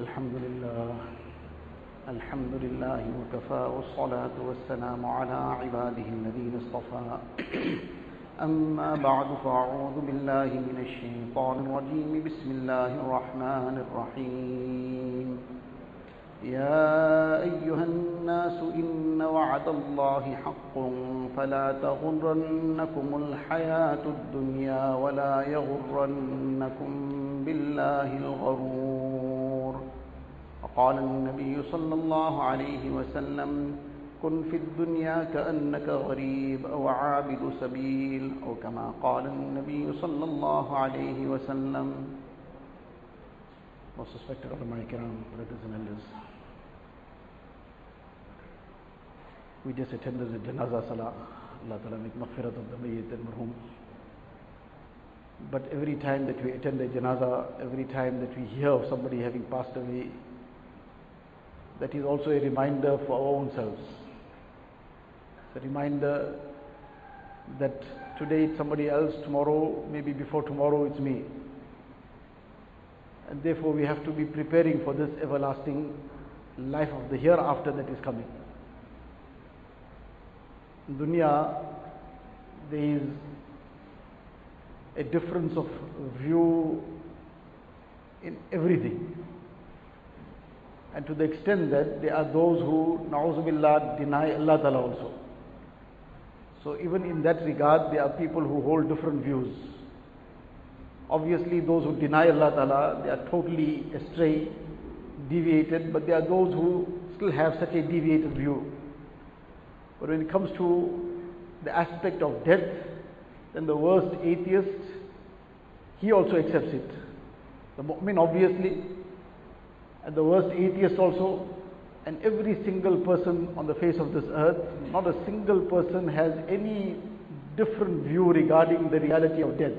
الحمد لله. الحمد لله وكفى والصلاة والسلام على عباده الذين اصطفى. أما بعد فأعوذ بالله من الشيطان الرجيم. بسم الله الرحمن الرحيم. يا أيها الناس إن وعد الله حق. فلا تغرنكم الحياة الدنيا ولا يغرنكم بالله الغرور. وقال النبي صلى الله عليه وسلم كن في الدنيا كأنك غريب أو عابد سبيل أو كما قال النبي صلى الله عليه وسلم Most respected ulama kiram, brothers and elders. We just attended the janaza salah. Allah Ta'ala make maghfirat of the mayyit and marhum. But every time that we attend a janaza, every time that we hear of somebody having passed away, that is also a reminder for our own selves. It's a reminder that today it's somebody else, tomorrow, maybe before tomorrow it's me. And therefore we have to be preparing for this everlasting life of the hereafter that is coming. In dunya, there is a difference of view in everything. And to the extent that there are those who, na'uzubillah, deny Allah Ta'ala also. So even in that regard, there are people who hold different views. Obviously, those who deny Allah Ta'ala, they are totally astray, deviated, but there are those who still have such a deviated view. But when it comes to the aspect of death, then the worst atheist, he also accepts it. The mu'min obviously, and the worst atheist also, and every single person on the face of this earth, not a single person has any different view regarding the reality of death.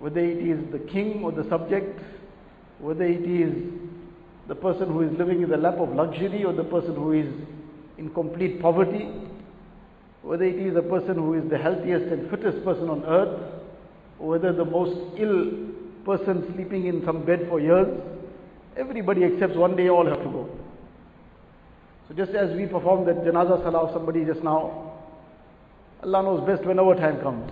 Whether it is the king or the subject, whether it is the person who is living in the lap of luxury or the person who is in complete poverty, whether it is a person who is the healthiest and fittest person on earth, or whether the most ill person sleeping in some bed for years, everybody accepts one day all have to go. So just as we performed that janaza salah of somebody just now, Allah knows best when our time comes.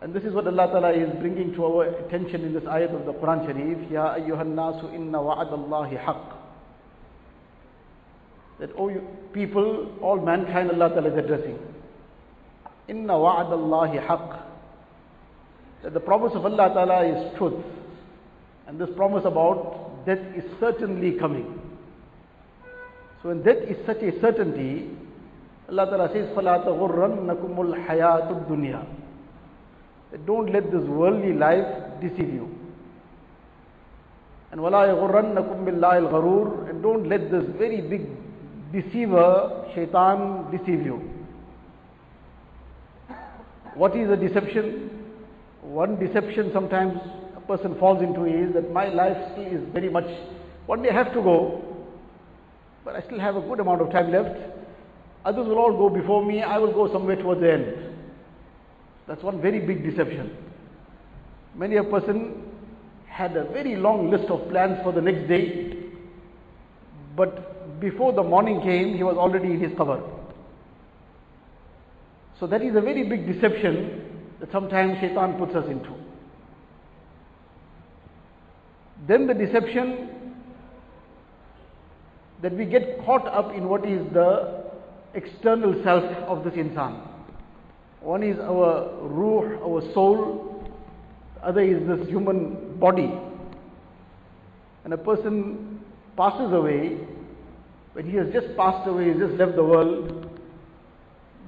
And this is what Allah Ta'ala is bringing to our attention in this ayat of the Quran Sharif, Ya ayyuhan nasu inna wa'adallahi haqq. That all you people, all mankind Allah Ta'ala is addressing. Inna wa'adallahi haqq That the promise of Allah Ta'ala is truth. And this promise about death is certainly coming. So when death is such a certainty, Allah Ta'ala says, فَلَا تَغُرَّنَّكُمُ الْحَيَاةُ الدُّنْيَا Don't let this worldly life deceive you. And وَلَا يَغُرَّنَّكُمْ بِاللَّهِ الْغَرُورِ And don't let this very big deceiver, shaitan, deceive you. What is a deception? One deception sometimes a person falls into is that my life still is very much, one day I have to go, but I still have a good amount of time left. Others will all go before me, I will go somewhere towards the end. That's one very big deception. Many a person had a very long list of plans for the next day, but before the morning came, he was already in his cover. So that is a very big deception sometimes shaitan puts us into. Then the deception that we get caught up in what is the external self of this insan. One is our ruh, our soul, the other is this human body. And a person passes away, when he has just passed away, he has just left the world,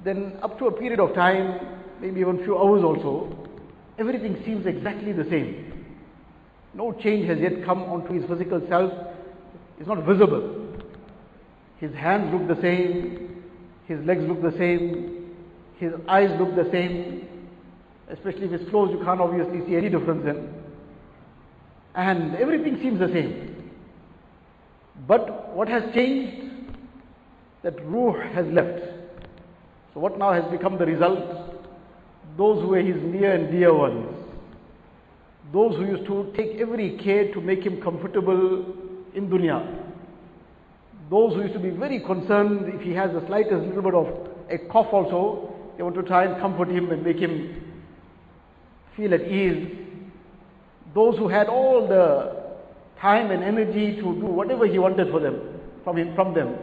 then up to a period of time, maybe even few hours also, everything seems exactly the same. No change has yet come onto his physical self. It's not visible. His hands look the same, his legs look the same, his eyes look the same. Especially if it's closed, you can't obviously see any difference then. And everything seems the same. But what has changed? That ruh has left. So what now has become the result? Those who were his near and dear ones, those who used to take every care to make him comfortable in dunya. Those who used to be very concerned if he has the slightest little bit of a cough also, they want to try and comfort him and make him feel at ease. Those who had all the time and energy to do whatever he wanted for them, from him, from them.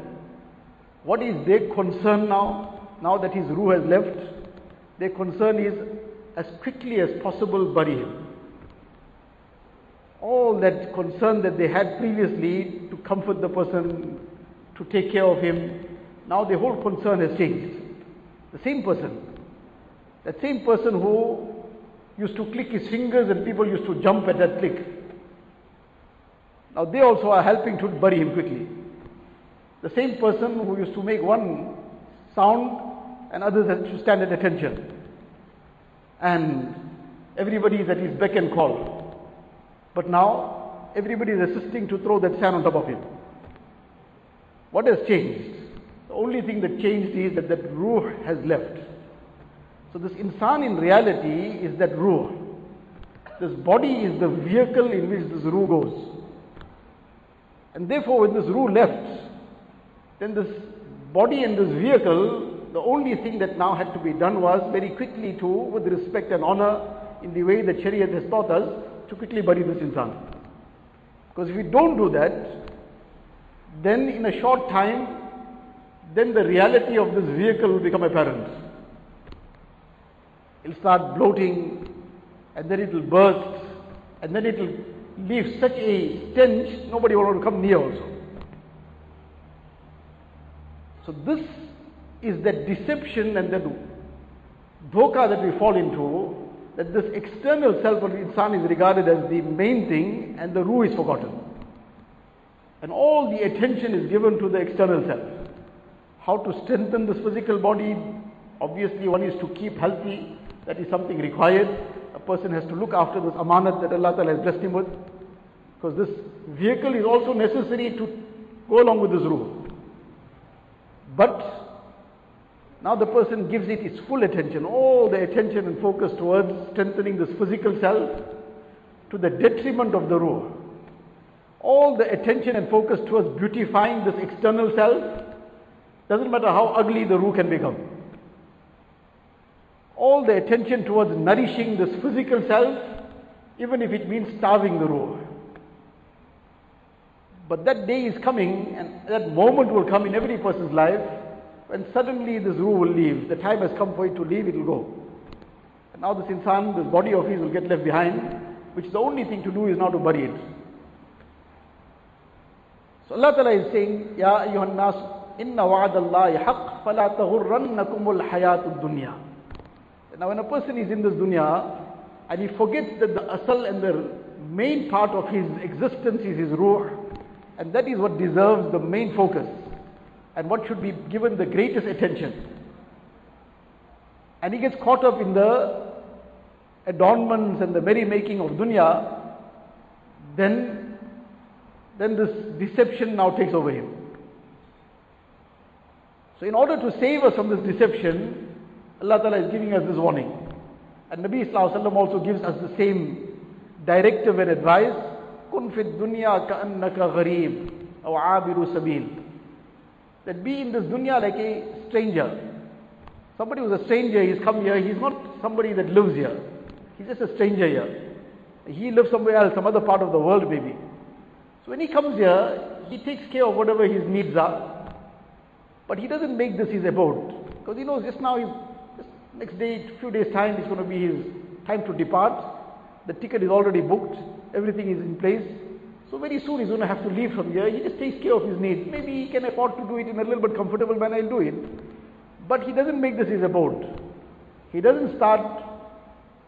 What is their concern now? Now that his ruh has left, their concern is as quickly as possible bury him. All that concern that they had previously to comfort the person, to take care of him, now the whole concern has changed. The same person, that same person who used to click his fingers and people used to jump at that click. Now they also are helping to bury him quickly. The same person who used to make one sound and others had to stand at attention. And everybody is at his beck and call. But now everybody is assisting to throw that sand on top of him. What has changed? The only thing that changed is that that ruh has left. So this insan in reality is that ruh. This body is the vehicle in which this ruh goes. And therefore when this ruh left, then this body and this vehicle, the only thing that now had to be done was very quickly to, with respect and honor, in the way that Shariat has taught us, to quickly bury this insan. Because if we don't do that, then in a short time, then the reality of this vehicle will become apparent. It'll start bloating, and then it will burst, and then it will leave such a stench, nobody will want to come near also. So this is that deception and that dhoka that we fall into, that this external self of the insan is regarded as the main thing and the ruh is forgotten. And all the attention is given to the external self. How to strengthen this physical body, obviously one is to keep healthy, that is something required. A person has to look after this amanat that Allah Ta'ala has blessed him with. Because this vehicle is also necessary to go along with this ruh. But now the person gives it its full attention, all the attention and focus towards strengthening this physical self to the detriment of the ruh. All the attention and focus towards beautifying this external self, doesn't matter how ugly the ruh can become. All the attention towards nourishing this physical self, even if it means starving the ruh. But that day is coming, and that moment will come in every person's life when suddenly this ruh will leave. The time has come for it to leave, it will go. And now this insan, this body of his will get left behind, which the only thing to do is now to bury it. So Allah Ta'ala is saying, Ya ayyuhan nas, inna wa'ad Allahi haqq, fala taghurrannakumul hayatud dunya. Now when a person is in this dunya, and he forgets that the asal and the main part of his existence is his ruh, and that is what deserves the main focus and what should be given the greatest attention. And he gets caught up in the adornments and the merrymaking of dunya, then, then this deception now takes over him. So in order to save us from this deception, Allah Ta'ala is giving us this warning. And Nabi Sallallahu also gives us the same directive and advice. كن في الدنيا كأنك غريب أو عابر سبيل That be in this dunya like a stranger. Somebody who's a stranger, he's come here, he's not somebody that lives here. He's just a stranger here. He lives somewhere else, some other part of the world maybe. So when he comes here, he takes care of whatever his needs are. But he doesn't make this his abode. Because he knows just now, just next day, few days time, it's going to be his time to depart. The ticket is already booked, everything is in place. So very soon he's going to have to leave from here. He just takes care of his needs. Maybe he can afford to do it in a little bit comfortable manner, he'll do it. But he doesn't make this his abode. He doesn't start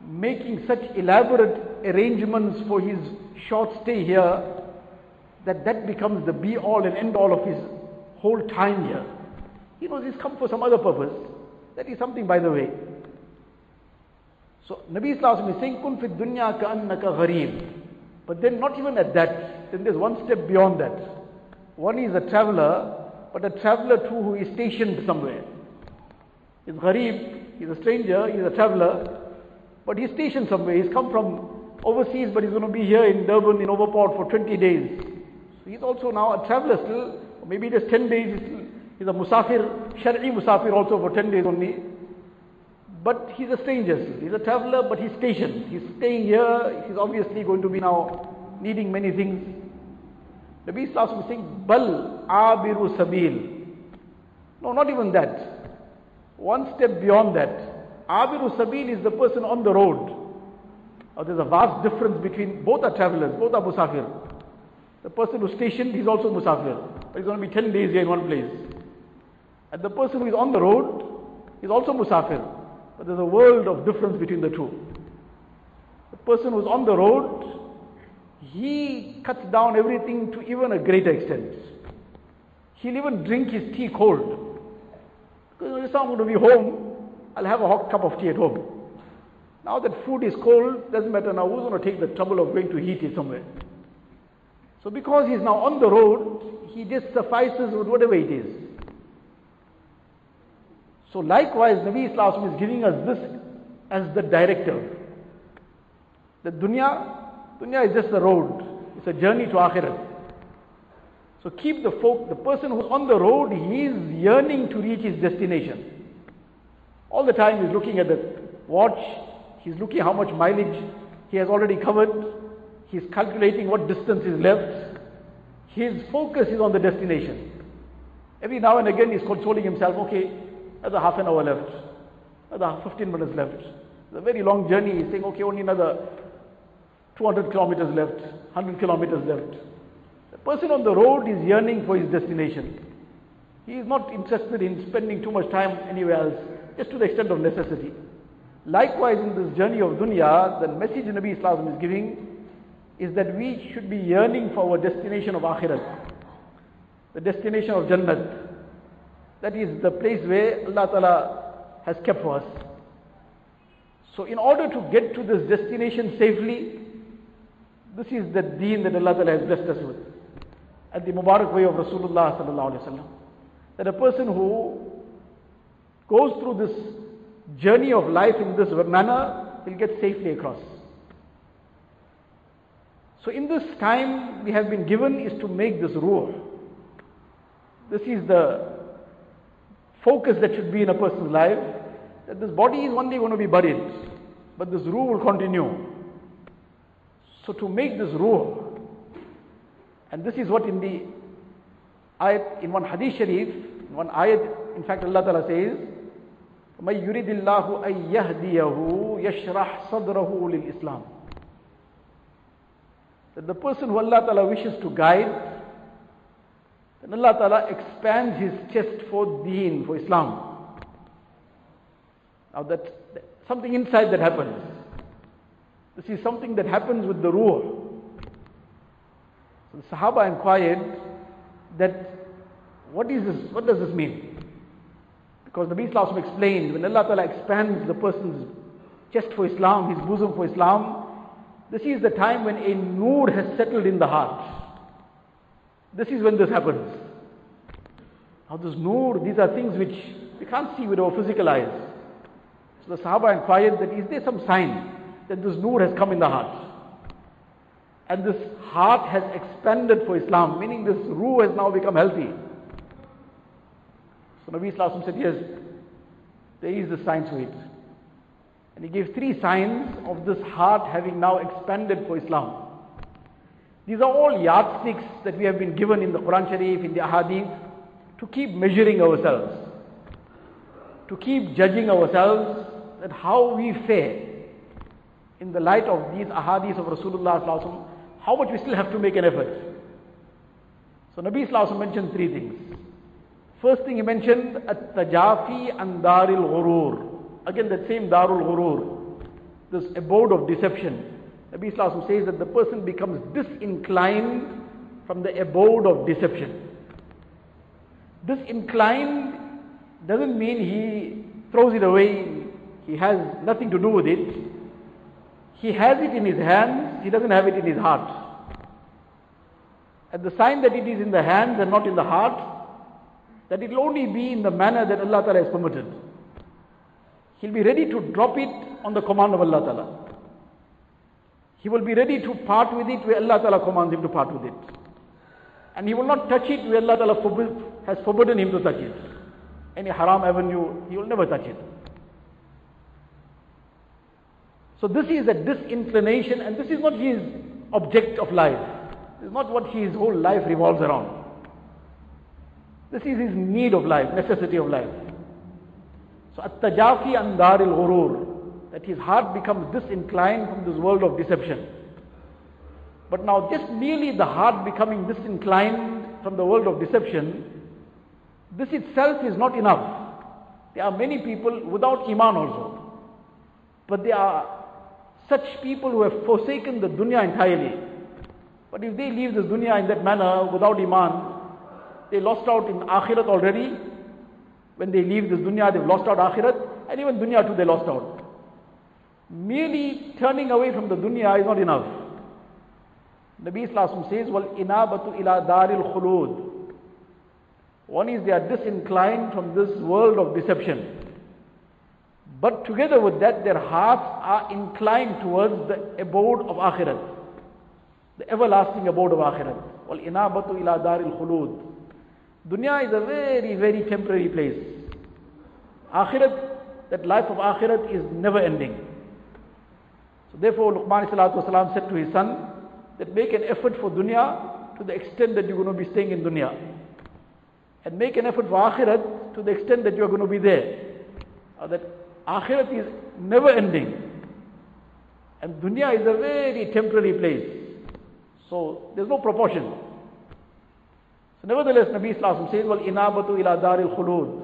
making such elaborate arrangements for his short stay here that that becomes the be all and end all of his whole time here. He knows he's come for some other purpose. That is something by the way. So Nabi Islam is saying, Kun fi dunya ka annaka ghareeb. But then not even at that, then there's one step beyond that. One is a traveler, but a traveler too who is stationed somewhere. He's gharib, he's a stranger, he's a traveler, but he's stationed somewhere. He's come from overseas, but he's going to be here in Durban, in Overport for 20 days. So he's also now a traveler still, maybe just 10 days, he's, a musafir, Shari musafir also for 10 days only. But he's a stranger. He's a traveler, but he's stationed. He's staying here, he's obviously going to be now needing many things. Nabi Sallallahu is saying, Bal abiru sabil. No, not even that. One step beyond that. Abiru sabil is the person on the road. Now there's a vast difference between both are travelers, both are musafir. The person who's stationed, he's also musafir. But he's going to be 10 days here in one place. And the person who is on the road, is also musafir. But there's a world of difference between the two. The person who's on the road, he cuts down everything to even a greater extent. He'll even drink his tea cold. Because if I'm going to be home, I'll have a hot cup of tea at home. Now that food is cold, doesn't matter now who's going to take the trouble of going to heat it somewhere. So because he's now on the road, he just suffices with whatever it is. So likewise, Nabi Islam is giving us this as the directive. The dunya, dunya is just the road. It's a journey to akhirat. So keep the folk, the person who's on the road, he is yearning to reach his destination. All the time he's looking at the watch, he's looking how much mileage he has already covered, he's calculating what distance is left. His focus is on the destination. Every now and again he's consoling himself, okay, another half an hour left, another 15 minutes left. It's a very long journey. He's saying, okay, only another 200 kilometers left, 100 kilometers left. The person on the road is yearning for his destination. He is not interested in spending too much time anywhere else, just to the extent of necessity. Likewise, in this journey of dunya, the message Nabi Islam is giving is that we should be yearning for our destination of akhirat, the destination of Jannat. That is the place where Allah Ta'ala has kept for us. So, in order to get to this destination safely, this is the deen that Allah Ta'ala has blessed us with. And the Mubarak way of Rasulullah Sallallahu Alaihi Wasallam. That a person who goes through this journey of life in this manner will get safely across. So in this time we have been given is to make this ruh. This is the focus that should be in a person's life. That this body is one day going to be buried, but this ruh will continue. So to make this ruh, and this is what in the ayat, in one hadith sharif, in one ayat, in fact Allah Ta'ala says, من يريد الله أن يهديه يشرح صدره للإسلام that the person who Allah Ta'ala wishes to guide, then Allah Ta'ala expands his chest for deen, for Islam. Now that, something inside that happens. This is something that happens with the ruh. So the Sahaba inquired that what is this, what does this mean? Because the Islam explained when Allah Ta'ala expands the person's chest for Islam, his bosom for Islam, this is the time when a nur has settled in the heart. This is when this happens. Now this nur, these are things which we can't see with our physical eyes. So the Sahaba inquired that is there some sign that this nur has come in the heart? And this heart has expanded for Islam, meaning this ruh has now become healthy. So Nabi Islam said, yes, there is a sign to it. And he gave three signs of this heart having now expanded for Islam. These are all yardsticks that we have been given in the Quran Sharif, in the Ahadith, to keep measuring ourselves, to keep judging ourselves that how we fare in the light of these Ahadith of Rasulullah, how much we still have to make an effort. So Nabi Sallallahu mentioned three things. First thing he mentioned, at-tajafi an daril ghurur. Again, that same Darul Ghurur, this abode of deception. Nabi Islam says that the person becomes disinclined from the abode of deception. Disinclined doesn't mean he throws it away, he has nothing to do with it. He has it in his hands, he doesn't have it in his heart. And the sign that it is in the hands and not in the heart, that it will only be in the manner that Allah Ta'ala has permitted. He'll be ready to drop it on the command of Allah Ta'ala. He will be ready to part with it where Allah Ta'ala commands him to part with it. And he will not touch it where Allah Ta'ala forbid, has forbidden him to touch it. Any haram avenue, he will never touch it. So this is a disinclination and this is not his object of life. This is not what his whole life revolves around. This is his need of life, necessity of life. So at-tajafi an daril ghurur, that his heart becomes disinclined from this world of deception. But now just merely the heart becoming disinclined from the world of deception, this itself is not enough. There are many people without iman also. But there are such people who have forsaken the dunya entirely. But if they leave this dunya in that manner without iman, they lost out in akhirat already. When they leave this dunya, they've lost out akhirat, and even dunya too, they lost out. Merely turning away from the dunya is not enough. Nabi Islam says, Wal inabatu ila daril khulud. One is they are disinclined from this world of deception. But together with that, their hearts are inclined towards the abode of Akhirat, the everlasting abode of Akhirat. Wal inabatu ila daril khulud. Dunya is a very, very temporary place. Akhirat, that life of Akhirat is never ending. So therefore Luqman said to his son that make an effort for dunya to the extent that you're going to be staying in dunya. And make an effort for akhirat to the extent that you're going to be there. Uh, that akhirat is never ending. And dunya is a very temporary place. So there's no proportion. So nevertheless, Nabi Islam says, Wal inabatu ila daril khulud.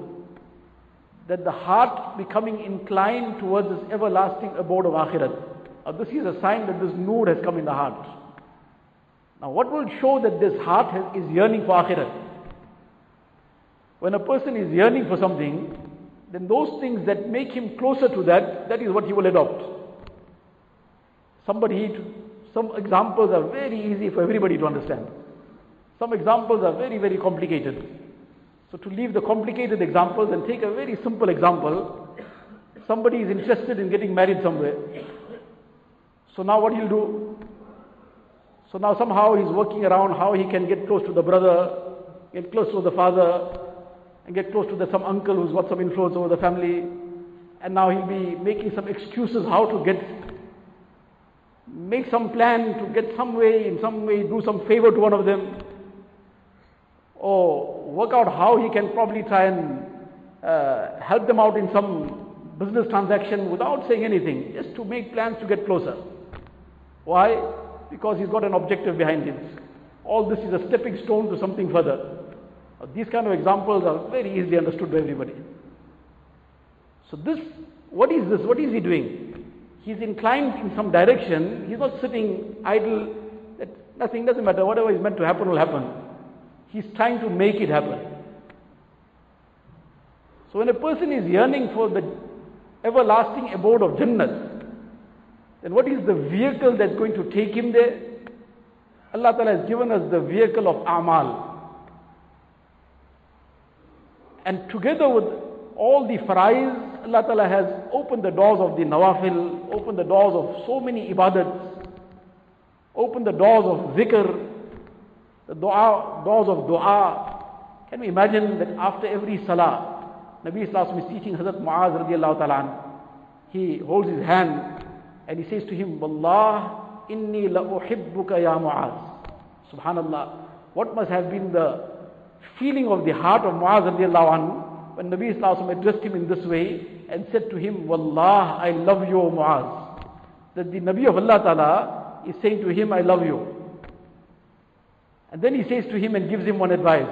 That the heart becoming inclined towards this everlasting abode of akhirat. Uh, this is a sign that this nur has come in the heart. Now, what will show that this heart has, is yearning for akhirat? When a person is yearning for something, then those things that make him closer to that, that is what he will adopt. Somebody, some examples are very easy for everybody to understand. Some examples are very, very complicated. So to leave the complicated examples and take a very simple example, somebody is interested in getting married somewhere. So now what he'll do? So now somehow he's working around how he can get close to the brother, get close to the father, and get close to the, some uncle who's got some influence over the family. And now he'll be making some excuses how to get, make some plan to get some way, in some way, do some favor to one of them. Or work out how he can probably try and uh, help them out in some business transaction without saying anything, just to make plans to get closer. Why? Because he's got an objective behind it. All this is a stepping stone to something further. Uh, these kind of examples are very easily understood by everybody. So this, what is this? What is he doing? He's inclined in some direction. He's not sitting idle. That nothing doesn't matter. Whatever is meant to happen will happen. He's trying to make it happen. So when a person is yearning for the everlasting abode of Jannah, then what is the vehicle that's going to take him there? Allah Ta'ala has given us the vehicle of Amal. And together with all the farais, Allah Ta'ala has opened the doors of the nawafil, opened the doors of so many ibadats, opened the doors of zikr, the dua, doors of dua. Can we imagine that after every salah, Nabi Islam is teaching Hazrat Muaz radiallahu ta'ala, he holds his hand and he says to him, Wallah, inni la uhibbuka ya Muaz. Subhanallah. What must have been the feeling of the heart of Muaz anhu when Nabi Islam addressed him in this way and said to him, Wallah, I love you, Muaz. That the Nabi of Allah Ta'ala is saying to him, I love you. And then he says to him and gives him one advice.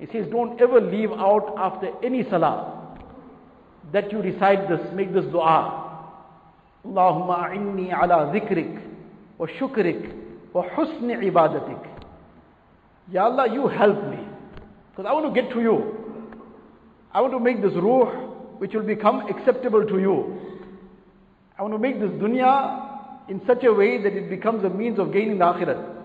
He says, Don't ever leave out after any salah that you recite this, make this dua. Ala dhikrik wa shukrik wa husni ibadatik. Ya Allah, you help me. Because I want to get to you. I want to make this ruh which will become acceptable to you. I want to make this dunya in such a way that it becomes a means of gaining the akhirat.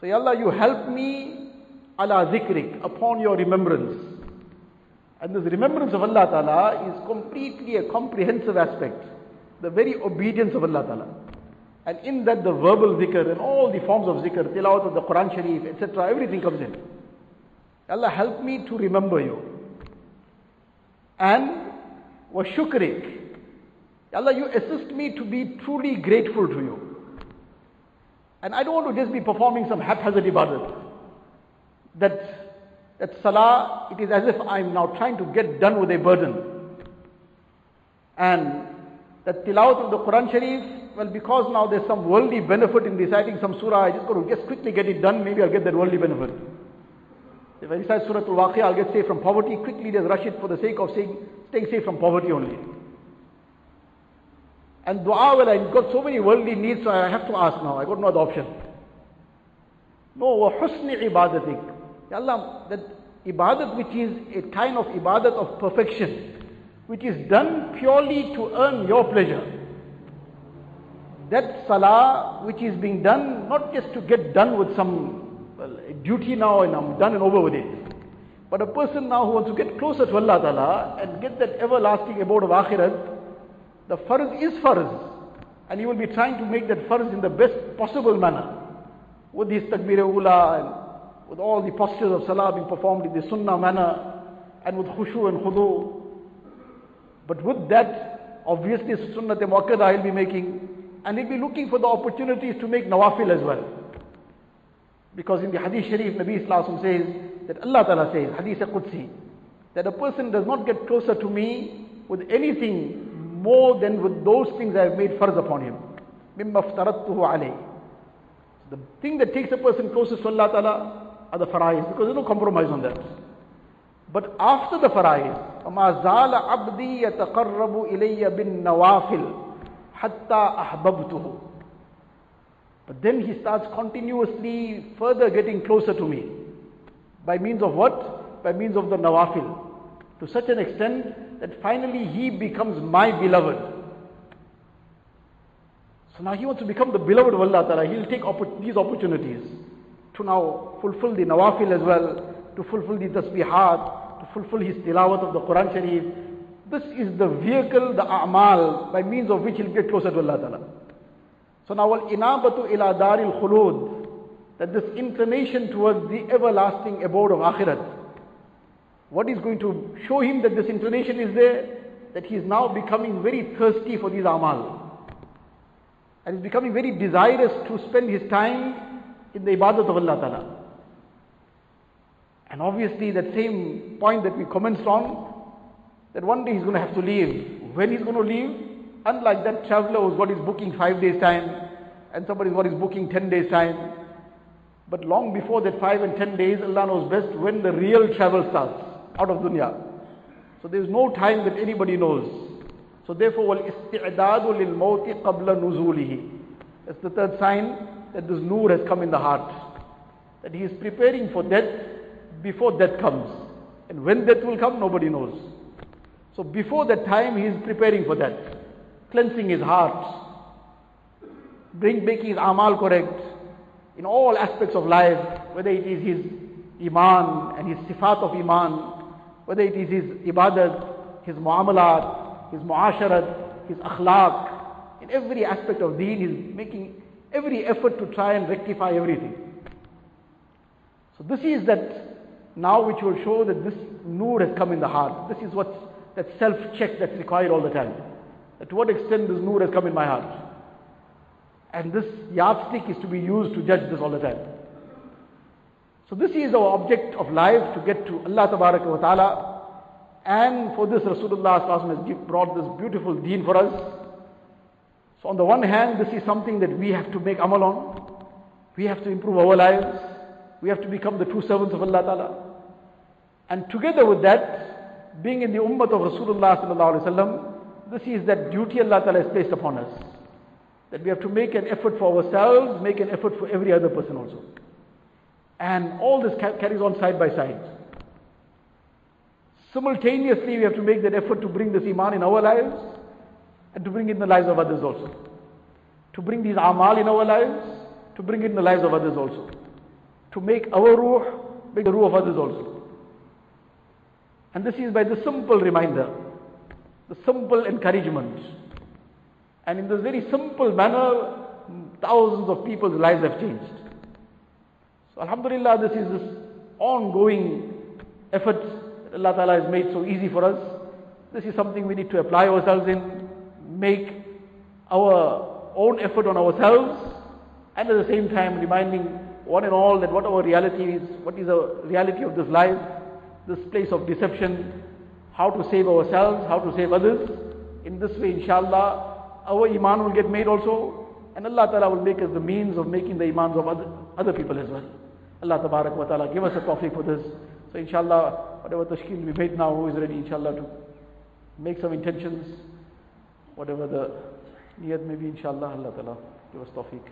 So, Ya Allah, you help me ala dhikrik, upon your remembrance. And this remembrance of Allah Ta'ala is completely a comprehensive aspect. The very obedience of Allah Ta'ala. And in that the verbal zikr and all the forms of zikr, tilawat of the Quran Sharif, etc., everything comes in. Allah help me to remember you. And wa shukrik. Allah, you assist me to be truly grateful to you. And I don't want to just be performing some haphazard ibadat. That, that salah, it is as if I'm now trying to get done with a burden. And that tilawat of the Quran Sharif, well, because now there's some worldly benefit in reciting some surah, I just got to just quickly get it done, maybe I'll get that worldly benefit. If I recite Surah Al-Waqi'ah, I'll get saved from poverty, quickly just rush it for the sake of saying, staying safe from poverty only. And dua, well, I've got so many worldly needs, so I have to ask now. I got no other option. No, wa husni ibadatik. Ya Allah, that ibadat which is a kind of ibadat of perfection, which is done purely to earn your pleasure. That salah which is being done not just to get done with some well, duty now and I'm done and over with it. But a person now who wants to get closer to Allah Ta'ala and get that everlasting abode of akhirat, the farz is farz. And he will be trying to make that farz in the best possible manner. With his takbir ula and with all the postures of salah being performed in the sunnah manner and with khushu and khudu. But with that, obviously sunnah muakkada he'll be making and he'll be looking for the opportunities to make nawafil as well. Because in the hadith sharif, Nabi Islam says that Allah Ta'ala says, hadith Qudsi, that a person does not get closer to me with anything more than with those things I have made farz upon him. مِمَّا افْتَرَضْتُهُ عَلَيْهِ The thing that takes a person closest to Allah Ta'ala are the fara'is, because there's no compromise on that. But after the fara'is, وَمَا زَالَ عَبْدِي يَتَقَرَّبُ إِلَيَّ بِالنَّوَافِلِ حَتَّى أَحْبَبْتُهُ But then he starts continuously further getting closer to me. By means of what? By means of the nawafil. To such an extent that finally he becomes my beloved. So now he wants to become the beloved of Allah Ta'ala. He'll take opp- these opportunities to now fulfill the nawafil as well, to fulfill the tasbihat, to fulfill his tilawat of the Quran Sharif. This is the vehicle, the a'mal, by means of which he'll get closer to Allah Ta'ala. So now, al-inabatu ila daril khulud, that this inclination towards the everlasting abode of akhirat, what is going to show him that this inclination is there? That he is now becoming very thirsty for these amal. And is becoming very desirous to spend his time in the ibadat of Allah Ta'ala. And obviously that same point that we commenced on, that one day he's going to have to leave. When he's going to leave, unlike that traveler who's got his booking five days time, and somebody's got his booking ten days time, but long before that five and ten days, Allah knows best when the real travel starts out of dunya. So there is no time that anybody knows. So therefore, وَالْإِسْتِعْدَادُ لِلْمَوْتِ قَبْلَ نُزُولِهِ That's the third sign that this nur has come in the heart. That he is preparing for death before death comes. And when death will come, nobody knows. So before that time, he is preparing for that. Cleansing his heart. Bring, making his amal correct. In all aspects of life, whether it is his iman and his sifat of iman, whether it is his ibadat, his muamalat, his muasharat, his akhlaq, in every aspect of deen, he's making every effort to try and rectify everything. So this is that now which will show that this nur has come in the heart. This is what that self-check that's required all the time. That to what extent this nur has come in my heart. And this yardstick is to be used to judge this all the time. So this is our object of life to get to Allah wa ta'ala. And for this Rasulullah has brought this beautiful deen for us. So on the one hand, this is something that we have to make amal on. We have to improve our lives. We have to become the true servants of Allah Ta'ala. And together with that, being in the ummah of Rasulullah Sallallahu Alaihi Wasallam, this is that duty Allah Ta'ala has placed upon us. That we have to make an effort for ourselves, make an effort for every other person also. And all this carries on side by side. Simultaneously, we have to make that effort to bring this Iman in our lives and to bring it in the lives of others also. To bring these Amal in our lives, to bring it in the lives of others also. To make our ruh, make the ruh of others also. And this is by the simple reminder, the simple encouragement. And in this very simple manner, thousands of people's lives have changed. So Alhamdulillah, this is this ongoing effort that Allah Ta'ala has made so easy for us. This is something we need to apply ourselves in, make our own effort on ourselves, and at the same time reminding one and all that what our reality is, what is the reality of this life, this place of deception, how to save ourselves, how to save others. In this way, inshallah, our iman will get made also, and Allah Ta'ala will make us the means of making the imans of other, other people as well. Allah Tabarak wa Ta'ala give us a tawfiq for this. So inshallah, whatever tashkil we made now, who is ready inshallah to make some intentions, whatever the niyat may be inshallah, Allah Ta'ala give us tawfiq.